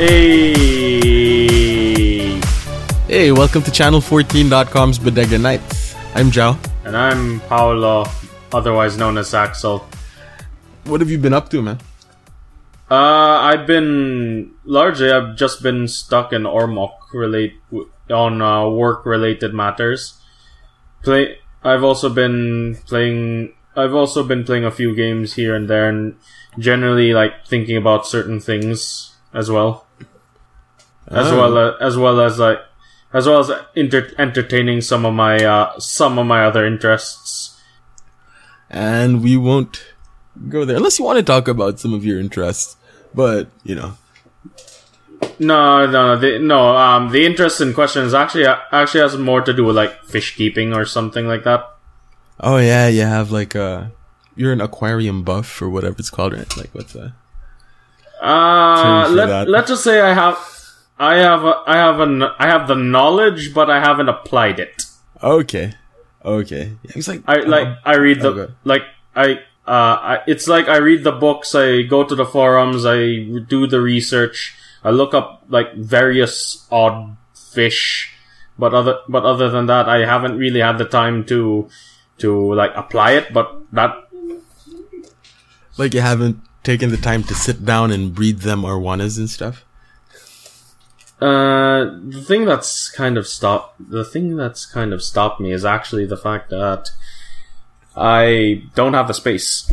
Hey, Hey! welcome to channel14.com's Bodega Nights. I'm Joao. And I'm Paulo, otherwise known as Axel. What have you been up to, man? Uh, I've been largely I've just been stuck in Ormok relate on uh, work related matters. Play. I've also been playing. I've also been playing a few games here and there, and generally like thinking about certain things as well, as Oh. well as, as well as like as well as inter- entertaining some of my uh, some of my other interests. And we won't go there unless you want to talk about some of your interests. But, you know, No, no, the, no. Um, the interest in question is actually actually has more to do with like fish keeping or something like that. oh yeah, you have like a, you're an aquarium buff or whatever it's called, right? Like, what's that? Uh, Term for that. let let's just say I have, I have, a, I have an, I have the knowledge, but I haven't applied it. Okay. Okay. It's like, I like I read the Okay. like I. Uh, I, it's like I read the books, I go to the forums, I do the research, I look up like various odd fish, but other but other than that, I haven't really had the time to to like apply it. But that like you haven't taken the time to sit down and breed them arowanas and stuff. Uh, the thing that's kind of stopped the thing that's kind of stopped me is actually the fact that I don't have the space.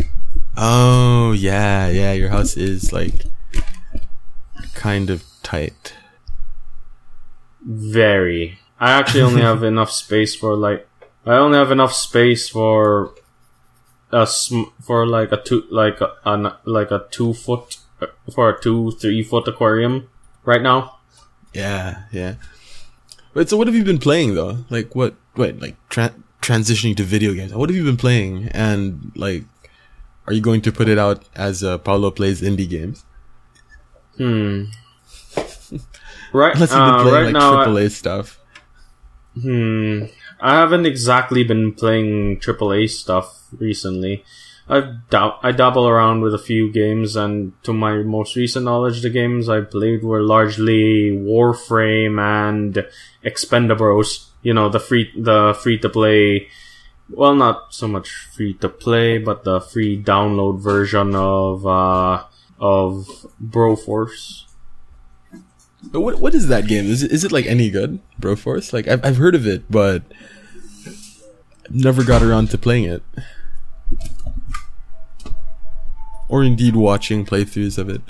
Oh yeah, yeah. Your house is like kind of tight. Very. I actually only have enough space for like I only have enough space for a sm- for like a two like a an, like a two foot for a two three foot aquarium right now. Yeah, yeah. Wait, so what have you been playing though? Like what? Wait, like tra- transitioning to video games. What have you been playing? And like, are you going to put it out as uh, Paulo plays indie games? Hmm. Right. Unless you've been uh, playing right like now, AAA stuff. Hmm. I haven't exactly been playing AAA stuff recently. I've dab- I dabble around with a few games, and to my most recent knowledge, the games I played were largely Warframe and Expendables. You know, the free the free to play. Well, not so much free to play, but the free download version of uh, of Broforce. But what what is that game? Is it is it like any good, Broforce? Like I've I've heard of it, but never got around to playing it, or indeed watching playthroughs of it.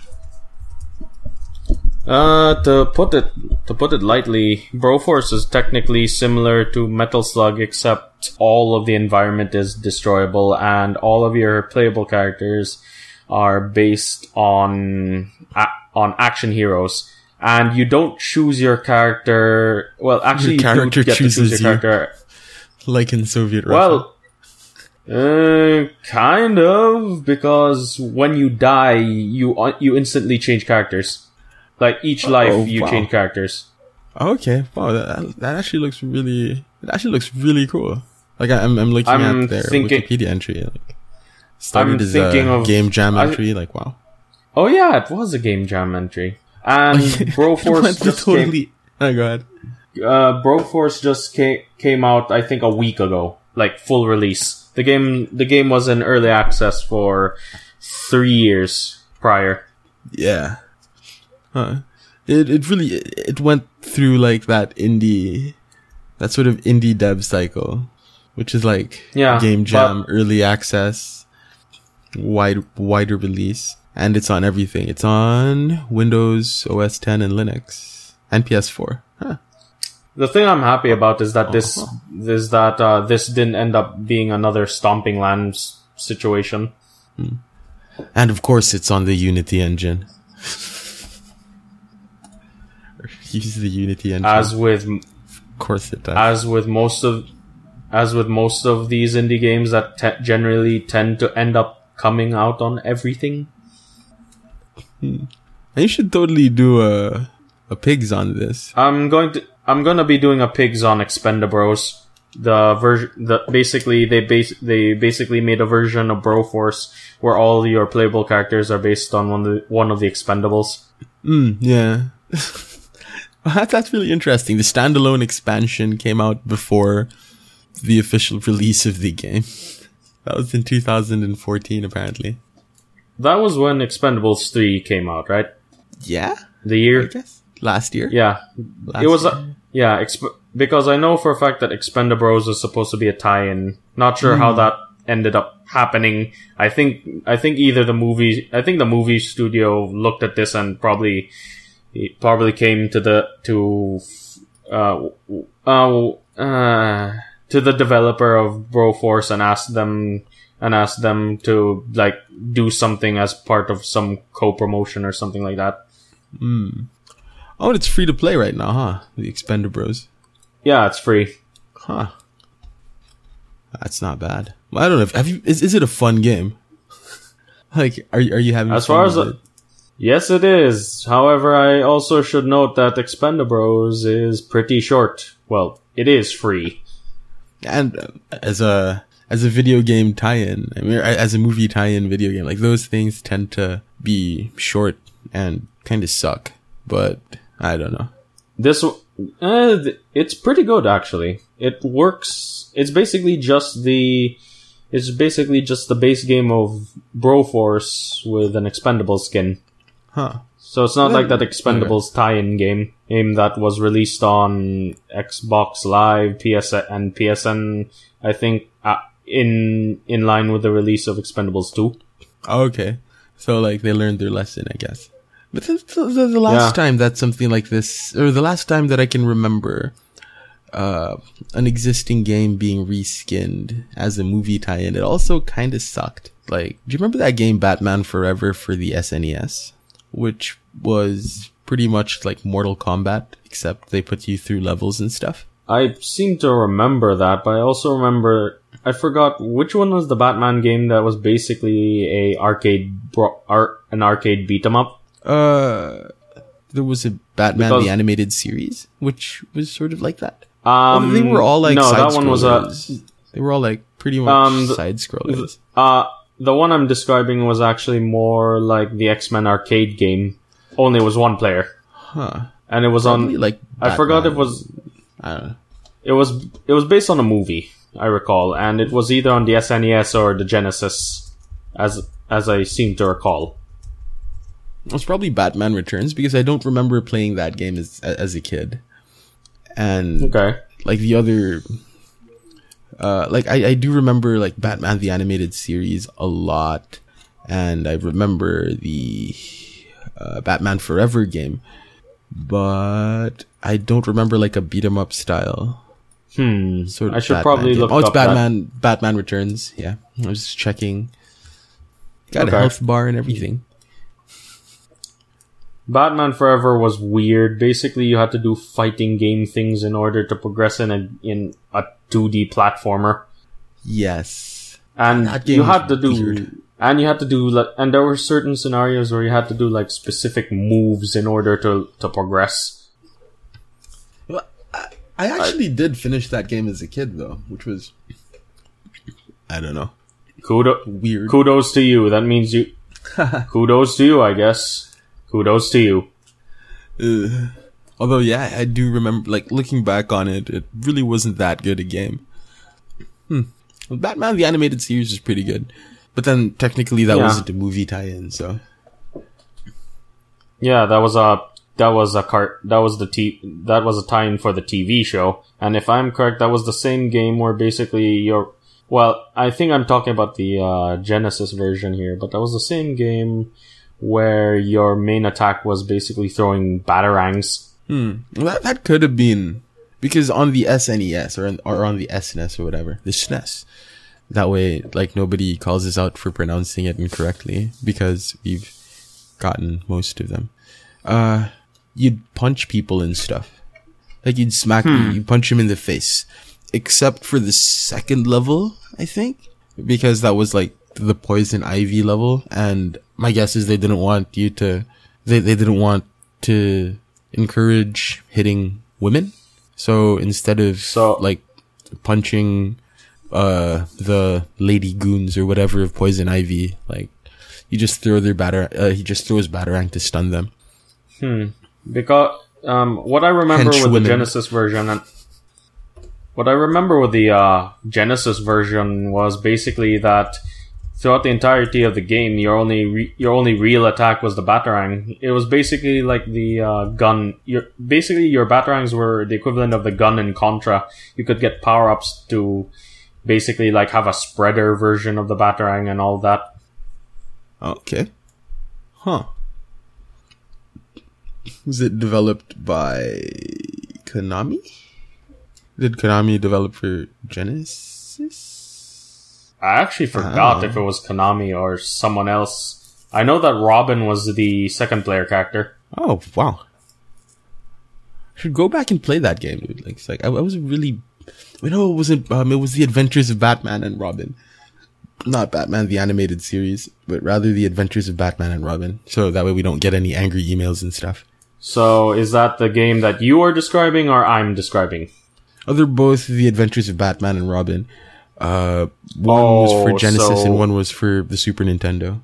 Uh, to put it to put it lightly, Broforce is technically similar to Metal Slug, except all of the environment is destroyable, and all of your playable characters are based on a- on action heroes. And you don't choose your character. Well, actually, you character get to choose chooses your you. character. Like in Soviet Russia. Well, uh, kind of because when you die, you uh, you instantly change characters. Like each life, Oh, you wow. change characters. Okay, wow, that, that actually looks really, it actually looks really cool. Like I- I'm, I'm looking I'm at their thinking- Wikipedia entry. Like, started I'm as thinking a of- game jam I- entry. Like wow, Oh yeah, it was a game jam entry. And Broforce just totally. Oh, go ahead. uh, Broforce just came, came out, I think, a week ago, like full release. The game, the game was in early access for three years prior. Yeah. Huh. It it really it went through like that indie, that sort of indie dev cycle, which is like Yeah, game but- jam, early access, wide wider release, and it's on everything. It's on Windows OS 10 and Linux and PS4. Huh. The thing I'm happy about is that this Uh-huh. is that uh, this didn't end up being another Stomping Lands situation. And of course, it's on the Unity engine. Use the Unity engine. As with of course it does. as with most of as with most of these indie games that te- generally tend to end up coming out on everything. And you should totally do a a pigs on this. I'm going to I'm going to be doing a pigs on Expendables. The version the basically they base they basically made a version of Broforce where all your playable characters are based on one of the, one of the Expendables. Mm, yeah. That- That's really interesting. The standalone expansion came out before the official release of the game. That was in 2014, apparently. That was when Expendables 3 came out, right? Yeah, The I year? guess last year. Yeah. Last it was, year. Yeah, exp- because I know for a fact that Expendables is supposed to be a tie-in. Not sure how that ended up happening. I think, I think either the movie, I think the movie studio looked at this and probably, probably came to the, to, uh, uh, uh, to the developer of Broforce and asked them, and asked them to, like, do something as part of some co-promotion or something like that. Oh, it's free to play right now, huh? The Expendables. Yeah, it's free. Huh. That's not bad. Well, I don't know. If, have you? Is, is it a fun game? like, are you- are you having? As fun far as with a- it? Yes, it is. However, I also should note that Expendables is pretty short. Well, it is free. and uh, as a as a video game tie-in, I mean, as a movie tie-in video game, like those things tend to be short and kind of suck. But I don't know. This, uh, it's pretty good actually. It works. It's basically just the, it's basically just the base game of Broforce with an Expendable skin. Huh? So it's not like that Expendables tie-in game, game that was released on Xbox Live, PS and PSN. I think uh, in in line with the release of Expendables Two. Okay. So like they learned their lesson, I guess. But the, the, the last Yeah. time that something like this, or the last time that I can remember, uh, an existing game being reskinned as a movie tie-in, it also kind of sucked. Like, do you remember that game Batman Forever for the SNES, which was pretty much like Mortal Kombat, except they put you through levels and stuff. I seem to remember that, but I also remember I forgot which one was the Batman game that was basically a arcade bro- art an arcade beat 'em up. Uh, there was a Batman Because- the animated series, which was sort of like that. Um, Oh, they were all like no, side that one was a. They were all like pretty much Um, side scrollers. uh the one I'm describing was actually more like the X Men arcade game. Only it was one player, Huh. and it was Probably on. like I forgot it was I don't know. It was it was based on a movie, I recall, and it was either on the SNES or the Genesis, as as I seem to recall. It was probably Batman Returns because I don't remember playing that game as as a kid. And Okay. like the other uh like I, I do remember like Batman the animated series a lot and I remember the uh, Batman Forever game but I don't remember like a beat 'em up style Hmm. sort of I should Batman probably game. look Oh, it's up that. Batman Batman Returns yeah I was just checking got Okay. a health bar and everything Batman Forever was weird. Basically, you had to do fighting game things in order to progress in a in a 2D platformer, yes and you had to do. weird. And you had to do, like, and there were certain scenarios where you had to do like specific moves in order to to progress. Well, I, I actually did finish that game as a kid though, which was I don't know Kudos, weird. kudos to you. That means you. kudos to you, I guess. Kudos to you. Ugh. Although, yeah, I do remember like looking back on it, it really wasn't that good a game. Hmm. Batman the animated series is pretty good, but then technically that Yeah. wasn't a movie tie-in, so Yeah, that was a that was a cart that was the t that was a tie-in for the TV show. And if I'm correct, that was the same game where basically you're well, I think I'm talking about the uh, Genesis version here, but that was the same game where your main attack was basically throwing batarangs. hmm. That that could have been because on the SNES or on, or on the SNES or whatever, the SNES. That way, like nobody calls us out for pronouncing it incorrectly because we've gotten most of them. Uh, you'd punch people and stuff. Like you'd smack, you punch him in the face, except for the second level, I think, because that was like the poison ivy level. And my guess is they didn't want you to, they, they didn't want to encourage hitting women. So instead of So- like punching, uh, the lady goons or whatever of poison ivy, like you just throw their batter, uh, he just throws batarang to stun them. Hmm. Because um, what I remember with the Genesis version and what I remember with the uh, Genesis version was basically that throughout the entirety of the game, your only re- your only real attack was the batarang. It was basically like the uh, gun. Your basically your batarangs were the equivalent of the gun in Contra. You could get power ups to basically like have a spreader version of the batarang and all that. Okay. Huh. Was it developed by Konami? Did Konami develop for Genesis? I actually forgot Oh. if it was Konami or someone else. I know that Robin was the second player character. Oh wow! I should go back and play that game, dude. Like, it's like I, I was really, you know, it wasn't. Um, it was the Adventures of Batman and Robin, not Batman the animated series, but rather the Adventures of Batman and Robin. So that way we don't get any angry emails and stuff. So is that the game that you are describing or I'm describing? Oh, they're both the Adventures of Batman and Robin. Uh, one was Oh, for Genesis so- and one was for the Super Nintendo.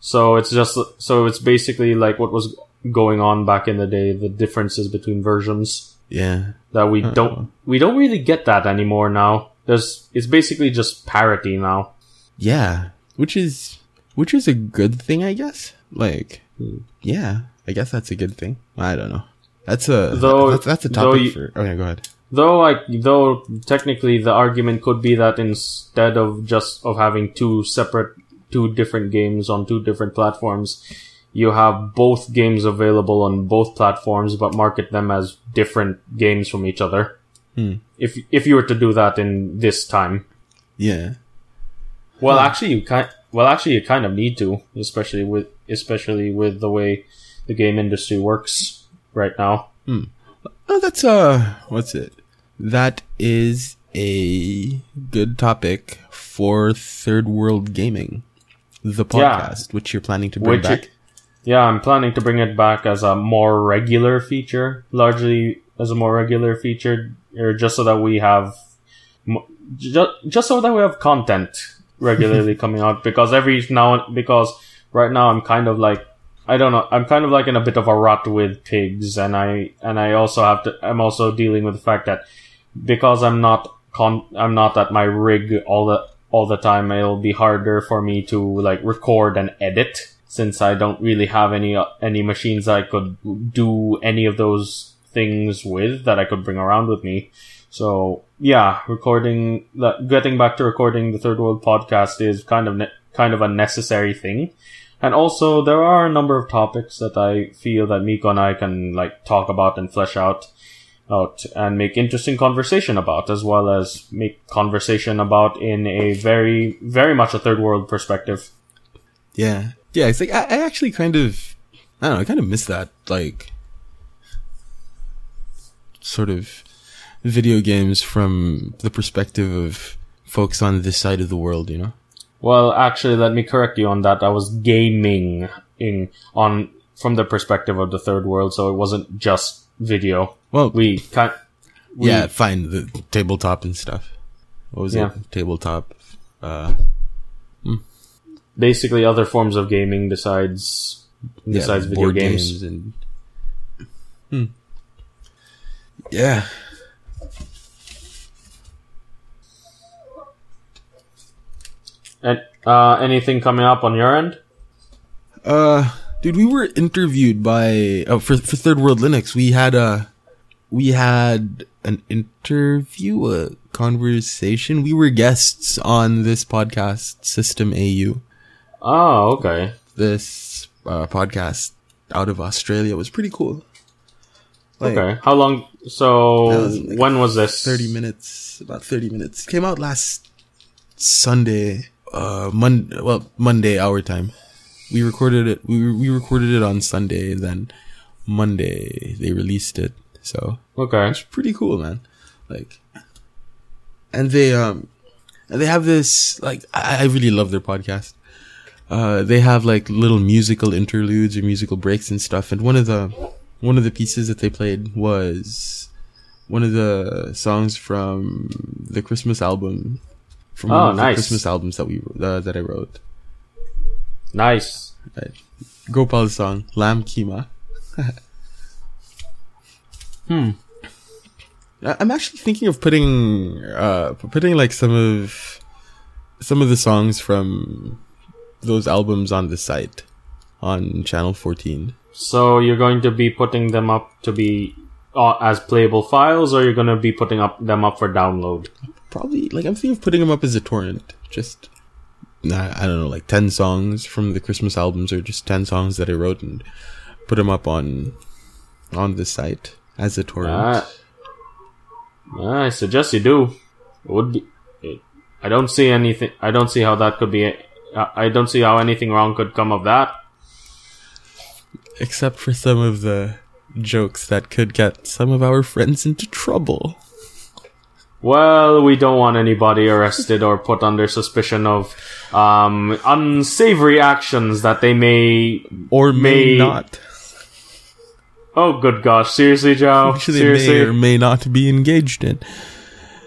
So it's just so it's basically like what was going on back in the day, the differences between versions Yeah. that we don't we don't really get that anymore now. There's it's basically just parity now. Yeah, which is which is a good thing, I guess. Like, yeah, I guess that's a good thing. I don't know. That's a Though- that's, that's a though topic you- for. Oh yeah, go ahead. Though like though technically the argument could be that instead of just of having two separate two different games on two different platforms, you have both games available on both platforms but market them as different games from each other. Hmm. If if you were to do that in this time. Yeah, Well, actually, you kind well, actually, you kind of need to, especially with especially with the way the game industry works right now. Oh, that's uh, what's it? That is a good topic for third world gaming, the Yeah. podcast, which you're planning to bring Which, back. yeah, I'm planning to bring it back as a more regular feature, largely as a more regular feature, or just so that we have, just just so that we have content regularly coming out. Because every now, because right now I'm kind of like I don't know. I'm kind of like in a bit of a rut with pigs, and I and I also have to. I'm also dealing with the fact that because I'm not con, I'm not at my rig all the all the time. It'll be harder for me to like record and edit since I don't really have any uh, any machines I could do any of those things with that I could bring around with me. So yeah, recording that, getting back to recording the Third World podcast is kind of ne- kind of a necessary thing. And also, there are a number of topics that I feel that Miko and I can like talk about and flesh out, out and make interesting conversation about, as well as make conversation about in a very, very much a third world perspective. Yeah, yeah. It's like I, I actually kind of, I don't know, I kind of miss that, like, sort of video games from the perspective of folks on this side of the world. You know? Well, actually, let me correct you on that. I was gaming in on from the perspective of the third world, so it wasn't just video. Well, We kind, we, yeah, fine. The tabletop and stuff. What was Yeah. it? Tabletop. Uh, basically other forms of gaming besides yeah, besides video board games. and. Hmm. Yeah. Uh, anything coming up on your end? Uh, dude, we were interviewed by oh, for for Third World Linux. We had a we had an interview, a conversation. We were guests on this podcast, System AU. Oh, okay. This uh, podcast out of Australia was pretty cool. Like, okay. How long? So was like when was this? Thirty minutes, about thirty minutes. Came out last Sunday, uh, Mon well Monday our time. We recorded it. We we recorded it on Sunday, and then Monday they released it. So Okay. it's pretty cool, man. Like, and they um, and they have this like I, I really love their podcast. Uh, they have like little musical interludes or musical breaks and stuff. And one of the one of the pieces that they played was one of the songs from the Christmas album. From Oh, one of the nice. Christmas albums that we uh, that I wrote. Nice. Gopal's song "Lamb Kima." Hmm. I'm actually thinking of putting uh putting like some of some of the songs from those albums on the site on channel 14. So you're going to be putting them up to be uh, as playable files, or you're going to be putting up them up for download? Probably like I'm thinking of putting them up as a torrent. Just I don't know, like 10 songs from the Christmas albums or just 10 songs that I wrote and put them up on on the site as a torrent. Ah. I suggest you do. It would be. It, I don't see anything. I don't see how that could be. I I don't see how anything wrong could come of that. Except for some of the jokes that could get some of our friends into trouble. Well, we don't want anybody arrested or put under suspicion of um, unsavory actions that they may. Or may May- not. Oh, good gosh! Seriously, Joe. Which they Seriously, may or may not be engaged in.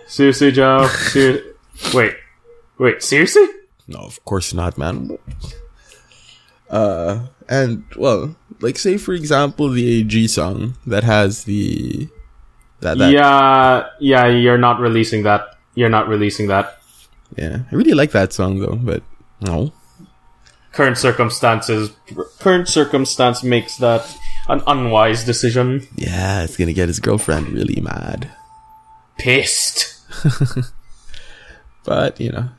seriously, Joe. Ser- wait, wait. Seriously? No, of course not, man. Uh, and well, like say for example the AG song that has the that, that Yeah, yeah. You're not releasing that. You're not releasing that. yeah. I really like that song though, but no. current circumstances current circumstance makes that an unwise decision Yeah, it's gonna get his girlfriend really mad. pissed But you know,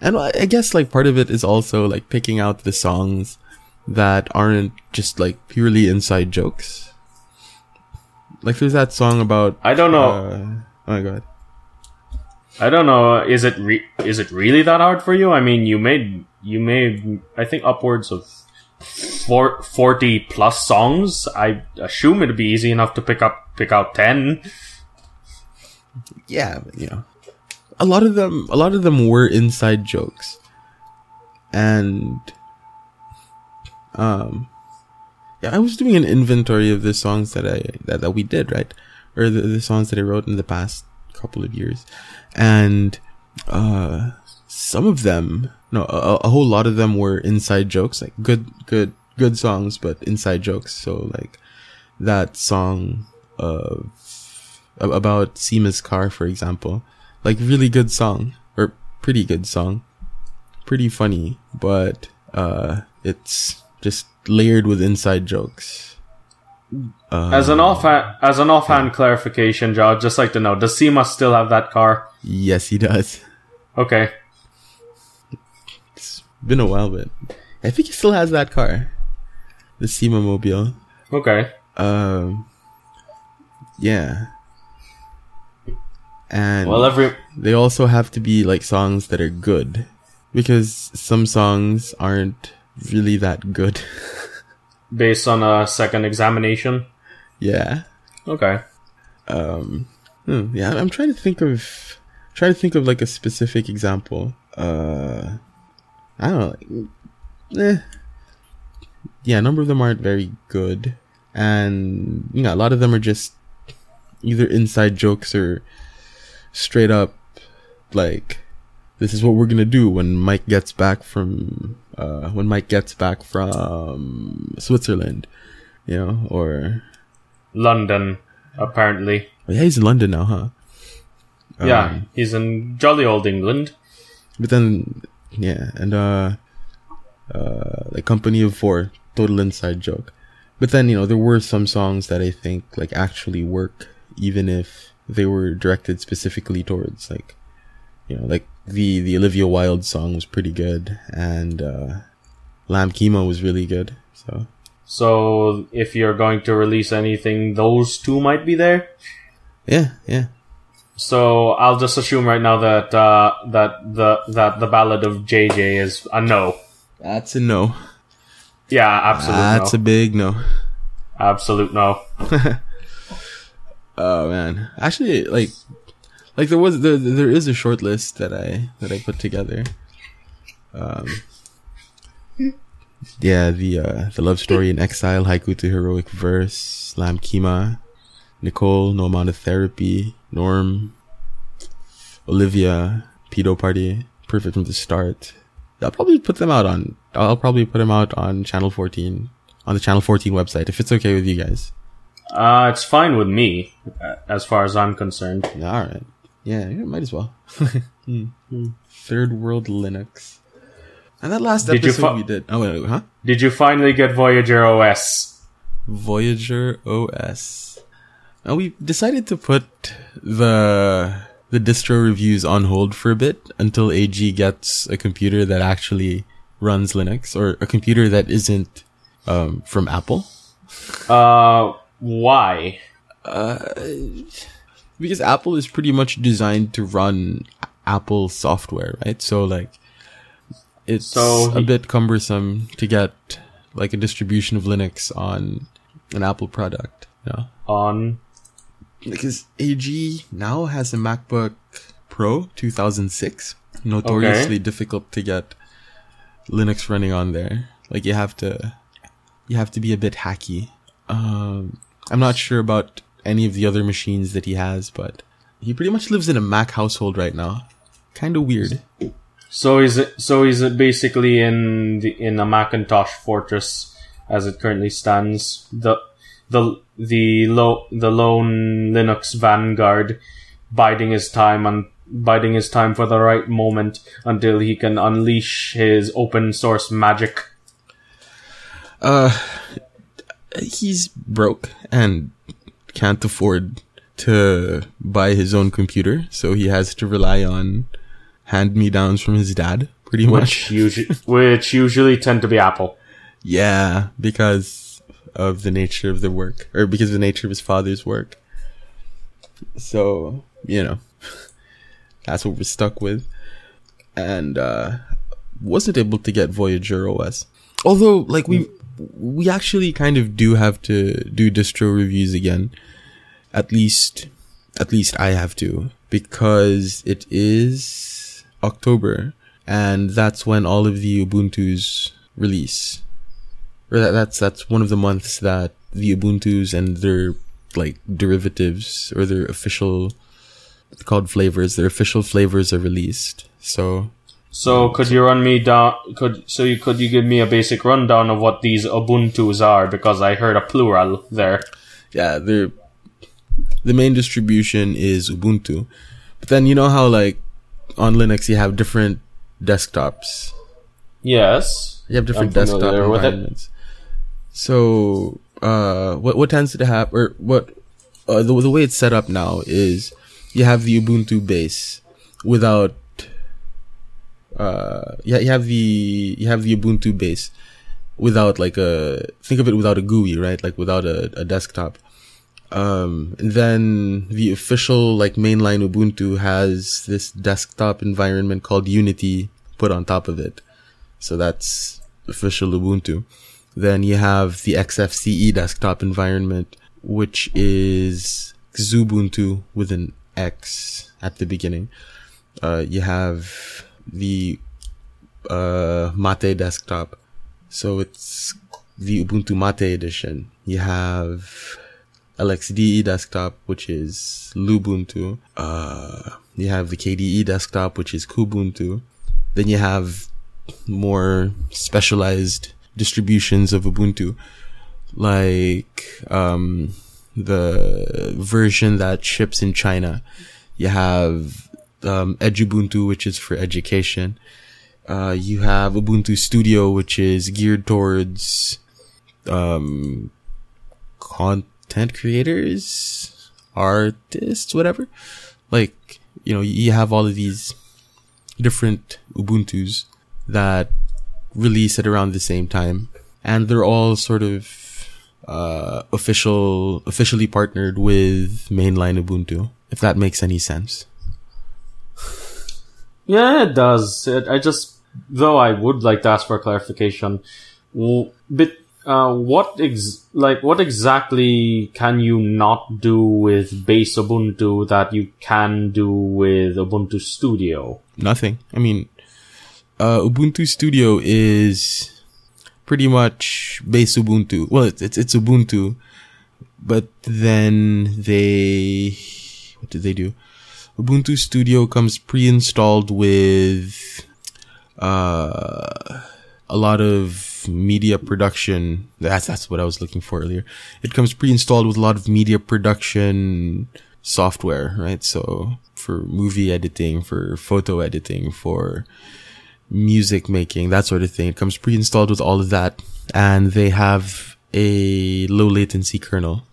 and I I guess like part of it is also like picking out the songs that aren't just like purely inside jokes. Like there's that song about i don't know. uh, oh my god. i don't know is it re- is it really that hard for you? I mean you made you made i think upwards of four, 40 plus songs. I assume it'd be easy enough to pick up pick out 10 yeah, you know, a lot of them, a lot of them were inside jokes, and um, yeah, I was doing an inventory of the songs that I that, that we did right, or the, the songs that I wrote in the past couple of years, and uh, some of them, no, a, a whole lot of them were inside jokes, like good, good, good songs, but inside jokes. So like that song of about Seema's car, for example. Like really good song or pretty good song, pretty funny, but uh, it's just layered with inside jokes. Uh, as an off as an offhand clarification joe i'd just like to know does Seema still have that car yes, he does. okay It's been a while, but I think he still has that car, the Seema Mobile. okay Um, yeah. And well every they also have to be like songs that are good because some songs aren't really that good. based on a second examination. yeah. Okay. Um hmm, yeah, I'm trying to think of trying to think of like a specific example. Uh I don't know. Like, eh. Yeah, a number of them aren't very good. And you know, a lot of them are just either inside jokes or straight up like this is what we're gonna do when Mike gets back from uh when Mike gets back from Switzerland. You know, or London, apparently. yeah, he's in London now, huh? yeah, Um, he's in jolly old England. But then, yeah, and uh, uh, like Company of Four, total inside joke. But then, you know, there were some songs that I think like actually work, even if they were directed specifically towards like, you know, like the the Olivia Wilde song was pretty good, and uh, Lamb Chemo was really good. So So if you're going to release anything, those two might be there. yeah, yeah, So I'll just assume right now that uh, that the that the ballad of JJ is a no. that's a no. Yeah, absolutely. That's no. a big no. absolute no. Oh man, actually, like, like there was there there is a short list that I that I put together. Um, yeah, the uh the love story in exile, haiku to heroic verse, Lam Kima, Nicole, no amount of therapy, Norm, Olivia, pedo party, perfect from the start. I'll probably put them out on. I'll probably put them out on channel fourteen on the Channel 14 website, if it's okay with you guys. Uh, it's fine with me, uh, as far as I'm concerned. All right. Yeah, yeah, might as well. Hmm. Third World Linux. And that last Did you episode fi- we did. Oh, wait, huh? Did you finally get Voyager OS? Voyager OS. Now we decided to put the the distro reviews on hold for a bit until AG gets a computer that actually runs Linux or a computer that isn't um, from Apple. Uh, why? Because Apple is pretty much designed to run Apple software, right? So like, it's So a bit cumbersome to get like a distribution of Linux on an Apple product. Yeah, On because AG now has a MacBook Pro 2006, notoriously difficult to get Linux running on there. Like you have to, you have to be a bit hacky. Um, I'm not sure about any of the other machines that he has, but he pretty much lives in a Mac household right now. Kind of weird. so is it so is it basically in the in a Macintosh fortress as it currently stands? The the the low the lone Linux vanguard biding his time and biding his time for the right moment until he can unleash his open source magic. Uh, he's broke and can't afford to buy his own computer, so he has to rely on hand-me-downs from his dad, pretty much. Which usually which usually tend to be Apple. Yeah, because of the nature of the work, or because of the nature of his father's work. So, you know, that's what we're stuck with. And, uh, wasn't able to get Voyager OS. Although, like, we, we actually kind of do have to do distro reviews again. At least, at least I have to, because it is October, and that's when all of the Ubuntu's release or that, that's that's one of the months that the Ubuntu's and their like derivatives or their official called flavors, their official flavors are released. So So could you run me down? Could so you could you give me a basic rundown of what these Ubuntu's are? Because I heard a plural there. yeah, they're the main distribution is Ubuntu. But then you know how like on Linux you have different desktops. Yes. You have different desktop familiar with it. environments. So, uh, what what tends to happen, or what uh, the the way it's set up now is you have the Ubuntu base without, uh, yeah, you have the you have the Ubuntu base without like a think of it without a GUI, right? Like without a, a desktop. Um, and then the official like mainline Ubuntu has this desktop environment called Unity put on top of it. So that's official Ubuntu. Then you have the XFCE desktop environment, which is Xubuntu with an X at the beginning. Uh, you have the uh, Mate desktop. So it's the Ubuntu Mate edition. You have LXDE desktop, which is Lubuntu. Uh, you have the KDE desktop, which is Kubuntu. Then you have more specialized distributions of Ubuntu, like um, the version that ships in China. You have um, Edubuntu, which is for education. Uh, you have Ubuntu Studio, which is geared towards um, content creators, artists, whatever. Like, you know, you have all of these different Ubuntus that release at around the same time. And they're all sort of, uh, official, officially partnered with mainline Ubuntu, if that makes any sense. Yeah, it does. It, I just, though I would like to ask for clarification. But uh, what ex- like what exactly can you not do with base Ubuntu that you can do with Ubuntu Studio? Nothing. I mean, uh, Ubuntu Studio is pretty much base Ubuntu. Well, it's, it's, it's Ubuntu, but then they, what did they do? Ubuntu Studio comes pre-installed with, uh, a lot of media production. That's that's what I was looking for earlier. It comes pre-installed with a lot of media production software, right? So for movie editing, for photo editing, for music making, that sort of thing. It comes pre-installed with all of that, and they have a low latency kernel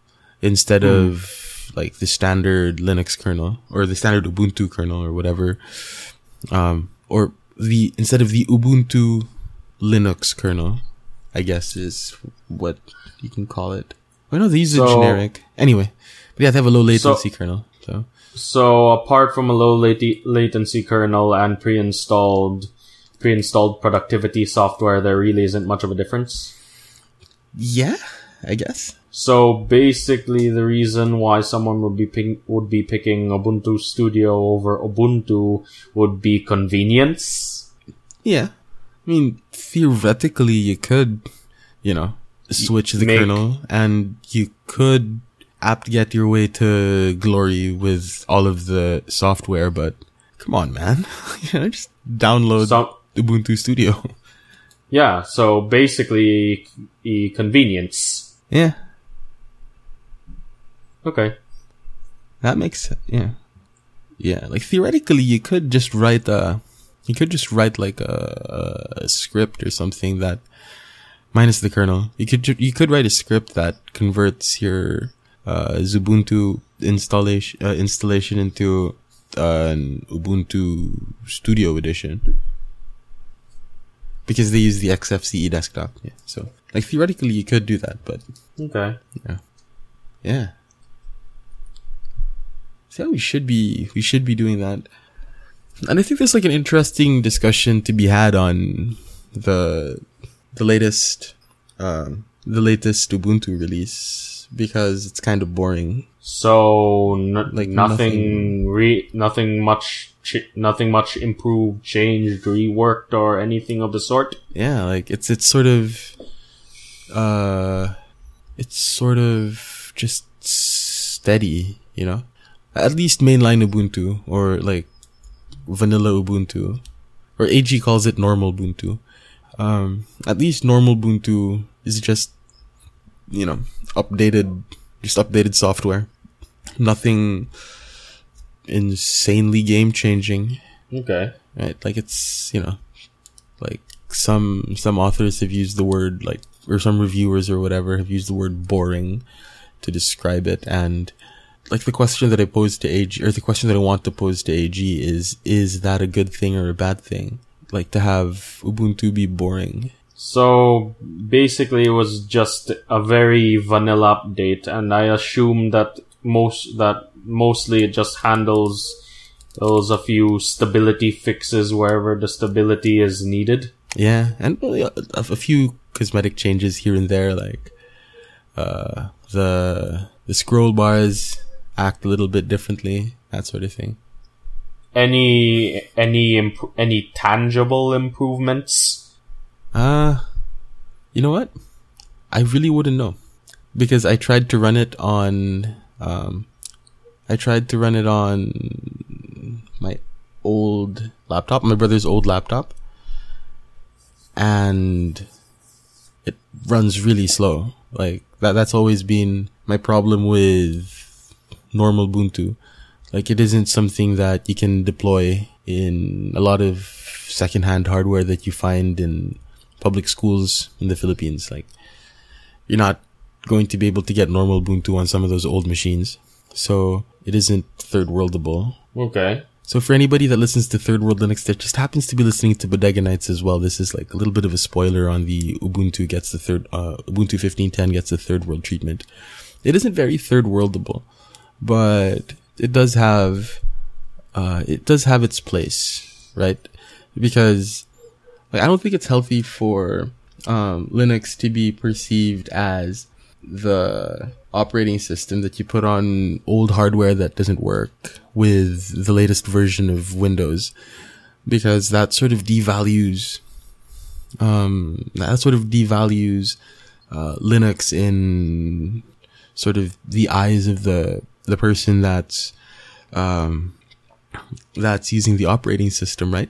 instead of like the standard Linux kernel or the standard Ubuntu kernel or whatever. Um, or the instead of the Ubuntu Linux kernel, I guess is what you can call it. I know these So- are generic. Anyway, but yeah, they have a low latency So- kernel. So So apart from a low lati- latency kernel and pre-installed pre-installed productivity software, there really isn't much of a difference. yeah, I guess. So basically, the reason why someone would be pick- would be picking Ubuntu Studio over Ubuntu would be convenience. Yeah. I mean, theoretically, you could, you know, switch the Make- kernel and you could apt get your way to glory with all of the software, but come on, man. you know, just download So Ubuntu Studio. yeah, so basically, e- convenience. yeah. Okay. That makes sense. Yeah. Yeah. Like theoretically, you could just write a, you could just write like a, a script or something that, minus the kernel, you could, ju- you could write a script that converts your, uh, Ubuntu installation, uh, installation into, uh, an Ubuntu Studio edition. Because they use the XFCE desktop. Yeah. So, like theoretically, you could do that, but Okay. Yeah. Yeah. So we should be we should be doing that. And I think there's like an interesting discussion to be had on the the latest um the latest Ubuntu release because it's kind of boring. So like nothing, nothing- re- nothing much, ch- nothing much improved, changed, reworked, or anything of the sort. Yeah, like it's it's sort of uh it's sort of just steady, you know? At least mainline Ubuntu or like vanilla Ubuntu or AG calls it normal Ubuntu. Um at least normal Ubuntu is just you know, updated just updated software. Nothing insanely game changing Okay. right? Like it's you know, like some some authors have used the word like, or some reviewers or whatever have used the word boring to describe it, and like the question that I posed to AG, or the question that I want to pose to AG is, is that a good thing or a bad thing? Like to have Ubuntu be boring? So basically, it was just a very vanilla update, and I assume that most that mostly it just handles those a few stability fixes wherever the stability is needed. Yeah, and a, a few cosmetic changes here and there, like uh, the the scroll bars act a little bit differently, that sort of thing. Any any imp- any tangible improvements? Uh, you know what? I really wouldn't know because I tried to run it on. Um, I tried to run it on my old laptop, my brother's old laptop, and it runs really slow. Like that. That's always been my problem with normal Ubuntu. Like it isn't something that you can deploy in a lot of secondhand hardware that you find in public schools in the Philippines. Like, you're not going to be able to get normal Ubuntu on some of those old machines. So it isn't third worldable. Okay. So for anybody that listens to Third World Linux that just happens to be listening to Bodega Nights as well, this is like a little bit of a spoiler on the Ubuntu gets the third, uh, Ubuntu 1510 gets the third world treatment. It isn't very third worldable, but it does have, uh, it does have its place, right? Because like, I don't think it's healthy for um, Linux to be perceived as the operating system that you put on old hardware that doesn't work with the latest version of Windows, because that sort of devalues, um, that sort of devalues uh, Linux in sort of the eyes of the the person that's um, that's using the operating system, right?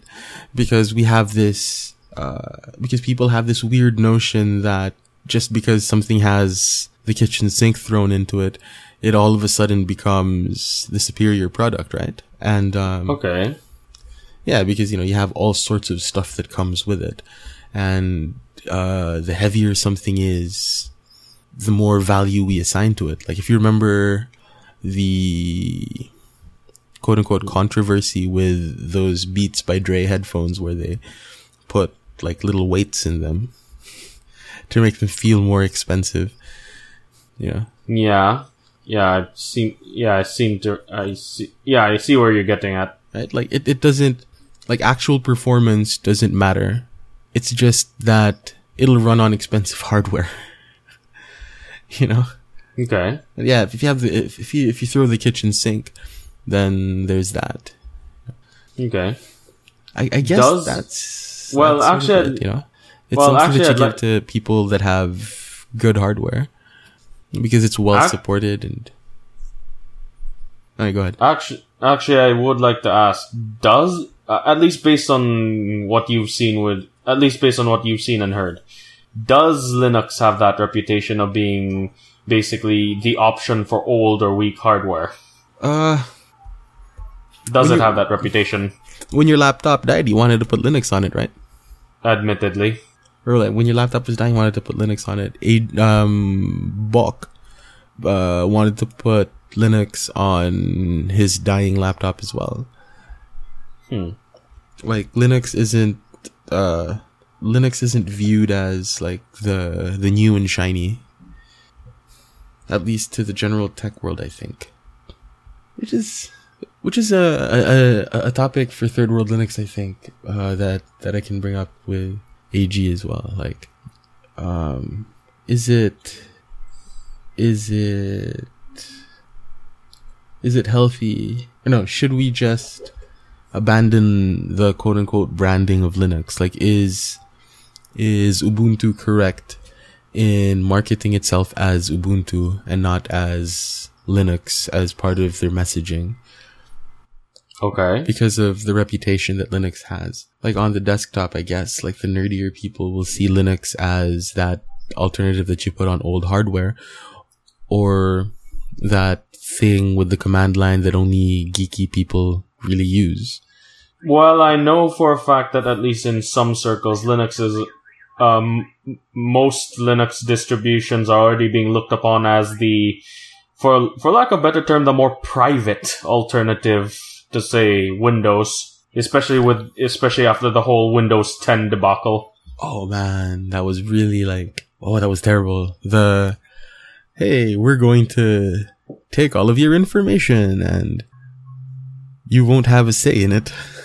Because we have this uh, because people have this weird notion that just because something has the kitchen sink thrown into it, it all of a sudden becomes the superior product, right? And um, Okay. yeah, because you know you have all sorts of stuff that comes with it, and uh, the heavier something is, the more value we assign to it. Like if you remember the quote unquote controversy with those Beats by Dre headphones, where they put like little weights in them to make them feel more expensive. Yeah. Yeah. Yeah, I seem yeah, I seem to I see yeah, I see where you're getting at. right? Like it, it doesn't like actual performance doesn't matter. It's just that it'll run on expensive hardware. you know? Okay. Yeah, if you have the if, if you if you throw the kitchen sink, then there's that. Okay. I, I guess Does- that's well, that's actually, it, you know, it's well, something actually, that you I'd give like- to people that have good hardware because it's well Ac- supported and. Alright, go ahead. Actually, actually, I would like to ask: Does uh, at least based on what you've seen with, at least based on what you've seen and heard, does Linux have that reputation of being basically the option for old or weak hardware? Uh, Does it have that reputation? when your laptop died, you wanted to put Linux on it, right? Admittedly, or like when your laptop was dying, you wanted to put Linux on it. A um, Bok uh, wanted to put Linux on his dying laptop as well. Hmm. Like Linux isn't uh, Linux isn't viewed as like the the new and shiny, at least to the general tech world. I think, which is which is a a, a, topic for third world Linux. I think uh, that that I can bring up with AG as well. Like, um, is it is it is it healthy? Or no, should we just abandon the quote unquote branding of Linux? Like, is is Ubuntu correct in marketing itself as Ubuntu and not as Linux as part of their messaging? okay. because of the reputation that Linux has. Like on the desktop, I guess, like the nerdier people will see Linux as that alternative that you put on old hardware or that thing with the command line that only geeky people really use. Well, I know for a fact that at least in some circles, Linux is, um, most Linux distributions are already being looked upon as the, for, for lack of a better term, the more private alternative to say Windows, especially with, especially after the whole Windows 10 debacle. Oh man, that was really like, oh, that was terrible. The, hey, we're going to take all of your information and you won't have a say in it.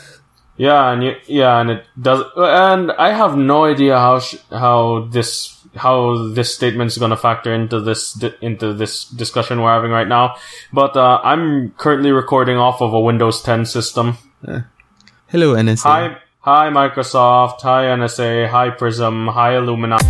Yeah, and you, yeah, and it does, and I have no idea how sh- how this how this statement is going to factor into this into this discussion we're having right now. But uh, I'm currently recording off of a Windows 10 system. Hello, NSA. Hi, hi Microsoft, hi NSA, hi Prism, hi Illuminati.